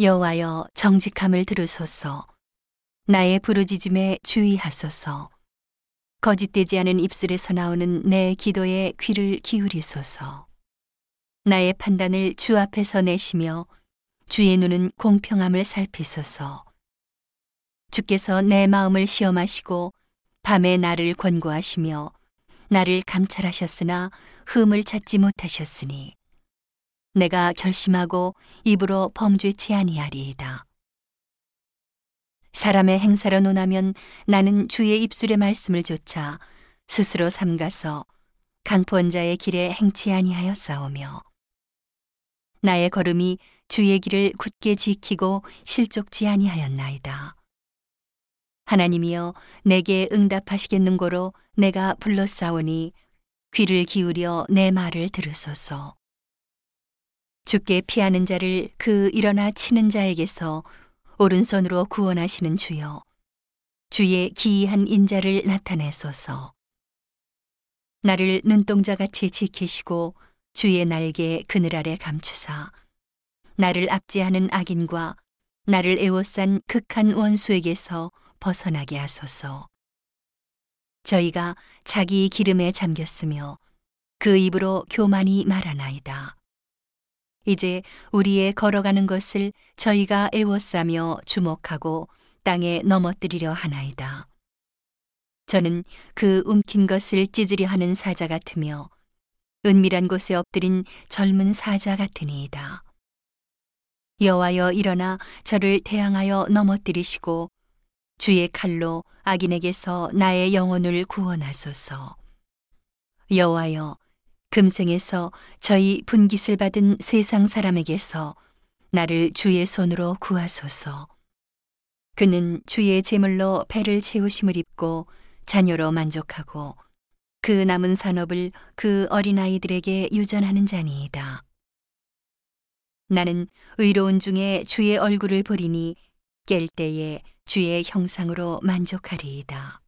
여호와여 정직함을 들으소서. 나의 부르짖음에 주의하소서. 거짓되지 않은 입술에서 나오는 내 기도에 귀를 기울이소서. 나의 판단을 주 앞에서 내시며 주의 눈은 공평함을 살피소서. 주께서 내 마음을 시험하시고 밤에 나를 권고하시며 나를 감찰하셨으나 흠을 찾지 못하셨으니 내가 결심하고 입으로 범죄치 아니하리이다. 사람의 행사로 논하면 나는 주의 입술의 말씀을 조차 스스로 삼가서 강포한 자의 길에 행치 아니하여 싸우며 나의 걸음이 주의 길을 굳게 지키고 실족지 아니하였나이다. 하나님이여 내게 응답하시겠는고로 내가 불러 싸우니 귀를 기울여 내 말을 들으소서. 죽게 피하는 자를 그 일어나 치는 자에게서 오른손으로 구원하시는 주여 주의 기이한 인자를 나타내소서. 나를 눈동자같이 지키시고 주의 날개 그늘 아래 감추사. 나를 압제하는 악인과 나를 애워싼 극한 원수에게서 벗어나게 하소서. 저희가 자기 기름에 잠겼으며 그 입으로 교만이 말하나이다. 이제 우리의 걸어가는 것을 저희가 애워싸며 주목하고 땅에 넘어뜨리려 하나이다. 저는 그 움킨 것을 찢으려 하는 사자 같으며 은밀한 곳에 엎드린 젊은 사자 같으니이다. 여호와여 일어나 저를 태양하여 넘어뜨리시고 주의 칼로 악인에게서 나의 영혼을 구원하소서. 여호와여 금생에서 저희 분깃을 받은 세상 사람에게서 나를 주의 손으로 구하소서. 그는 주의 제물로 배를 채우심을 입고 자녀로 만족하고 그 남은 산업을 그 어린아이들에게 유전하는 자니이다. 나는 의로운 중에 주의 얼굴을 보리니 깰 때에 주의 형상으로 만족하리이다.